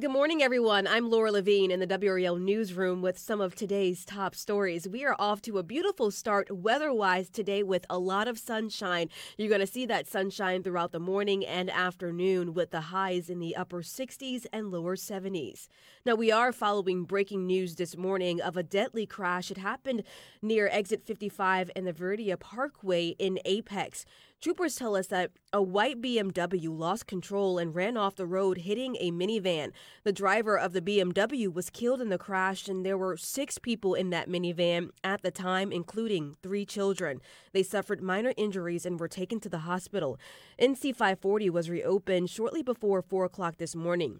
Good morning, everyone. I'm Laura Levine in the WRAL newsroom with some of today's top stories. We are off to a beautiful start weather-wise today with a lot of sunshine. You're going to see that sunshine throughout the morning and afternoon with the highs in the upper 60s and lower 70s. Now, we are following breaking news this morning of a deadly crash. It happened near exit 55 and the Veridea Parkway in Apex. Troopers tell us that a white BMW lost control and ran off the road, hitting a minivan. The driver of the BMW was killed in the crash, and there were six people in that minivan at the time, including three children. They suffered minor injuries and were taken to the hospital. NC 540 was reopened shortly before 4 o'clock this morning.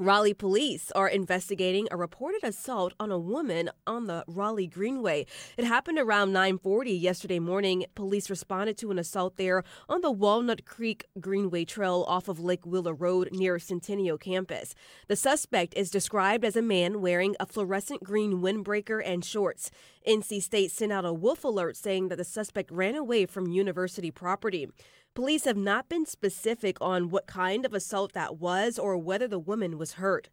Raleigh police are investigating a reported assault on a woman on the Raleigh Greenway. It happened around 9:40 yesterday morning. Police responded to an assault there on the Walnut Creek Greenway Trail off of Lake Wheeler Road near Centennial campus. The suspect is described as a man wearing a fluorescent green windbreaker and shorts. NC State sent out a wolf alert saying that the suspect ran away from university property. Police have not been specific on what kind of assault that was or whether the woman was hurt.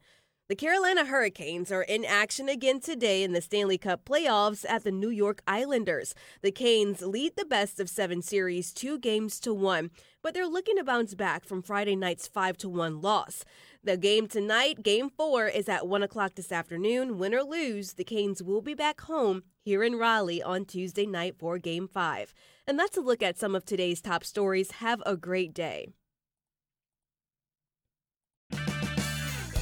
The Carolina Hurricanes are in action again today in the Stanley Cup playoffs at the New York Islanders. The Canes lead the best of seven series two games to one, but they're looking to bounce back from Friday night's 5 to 1 loss. The game tonight, game four, is at 1 o'clock this afternoon. Win or lose, the Canes will be back home here in Raleigh on Tuesday night for game five. And that's a look at some of today's top stories. Have a great day.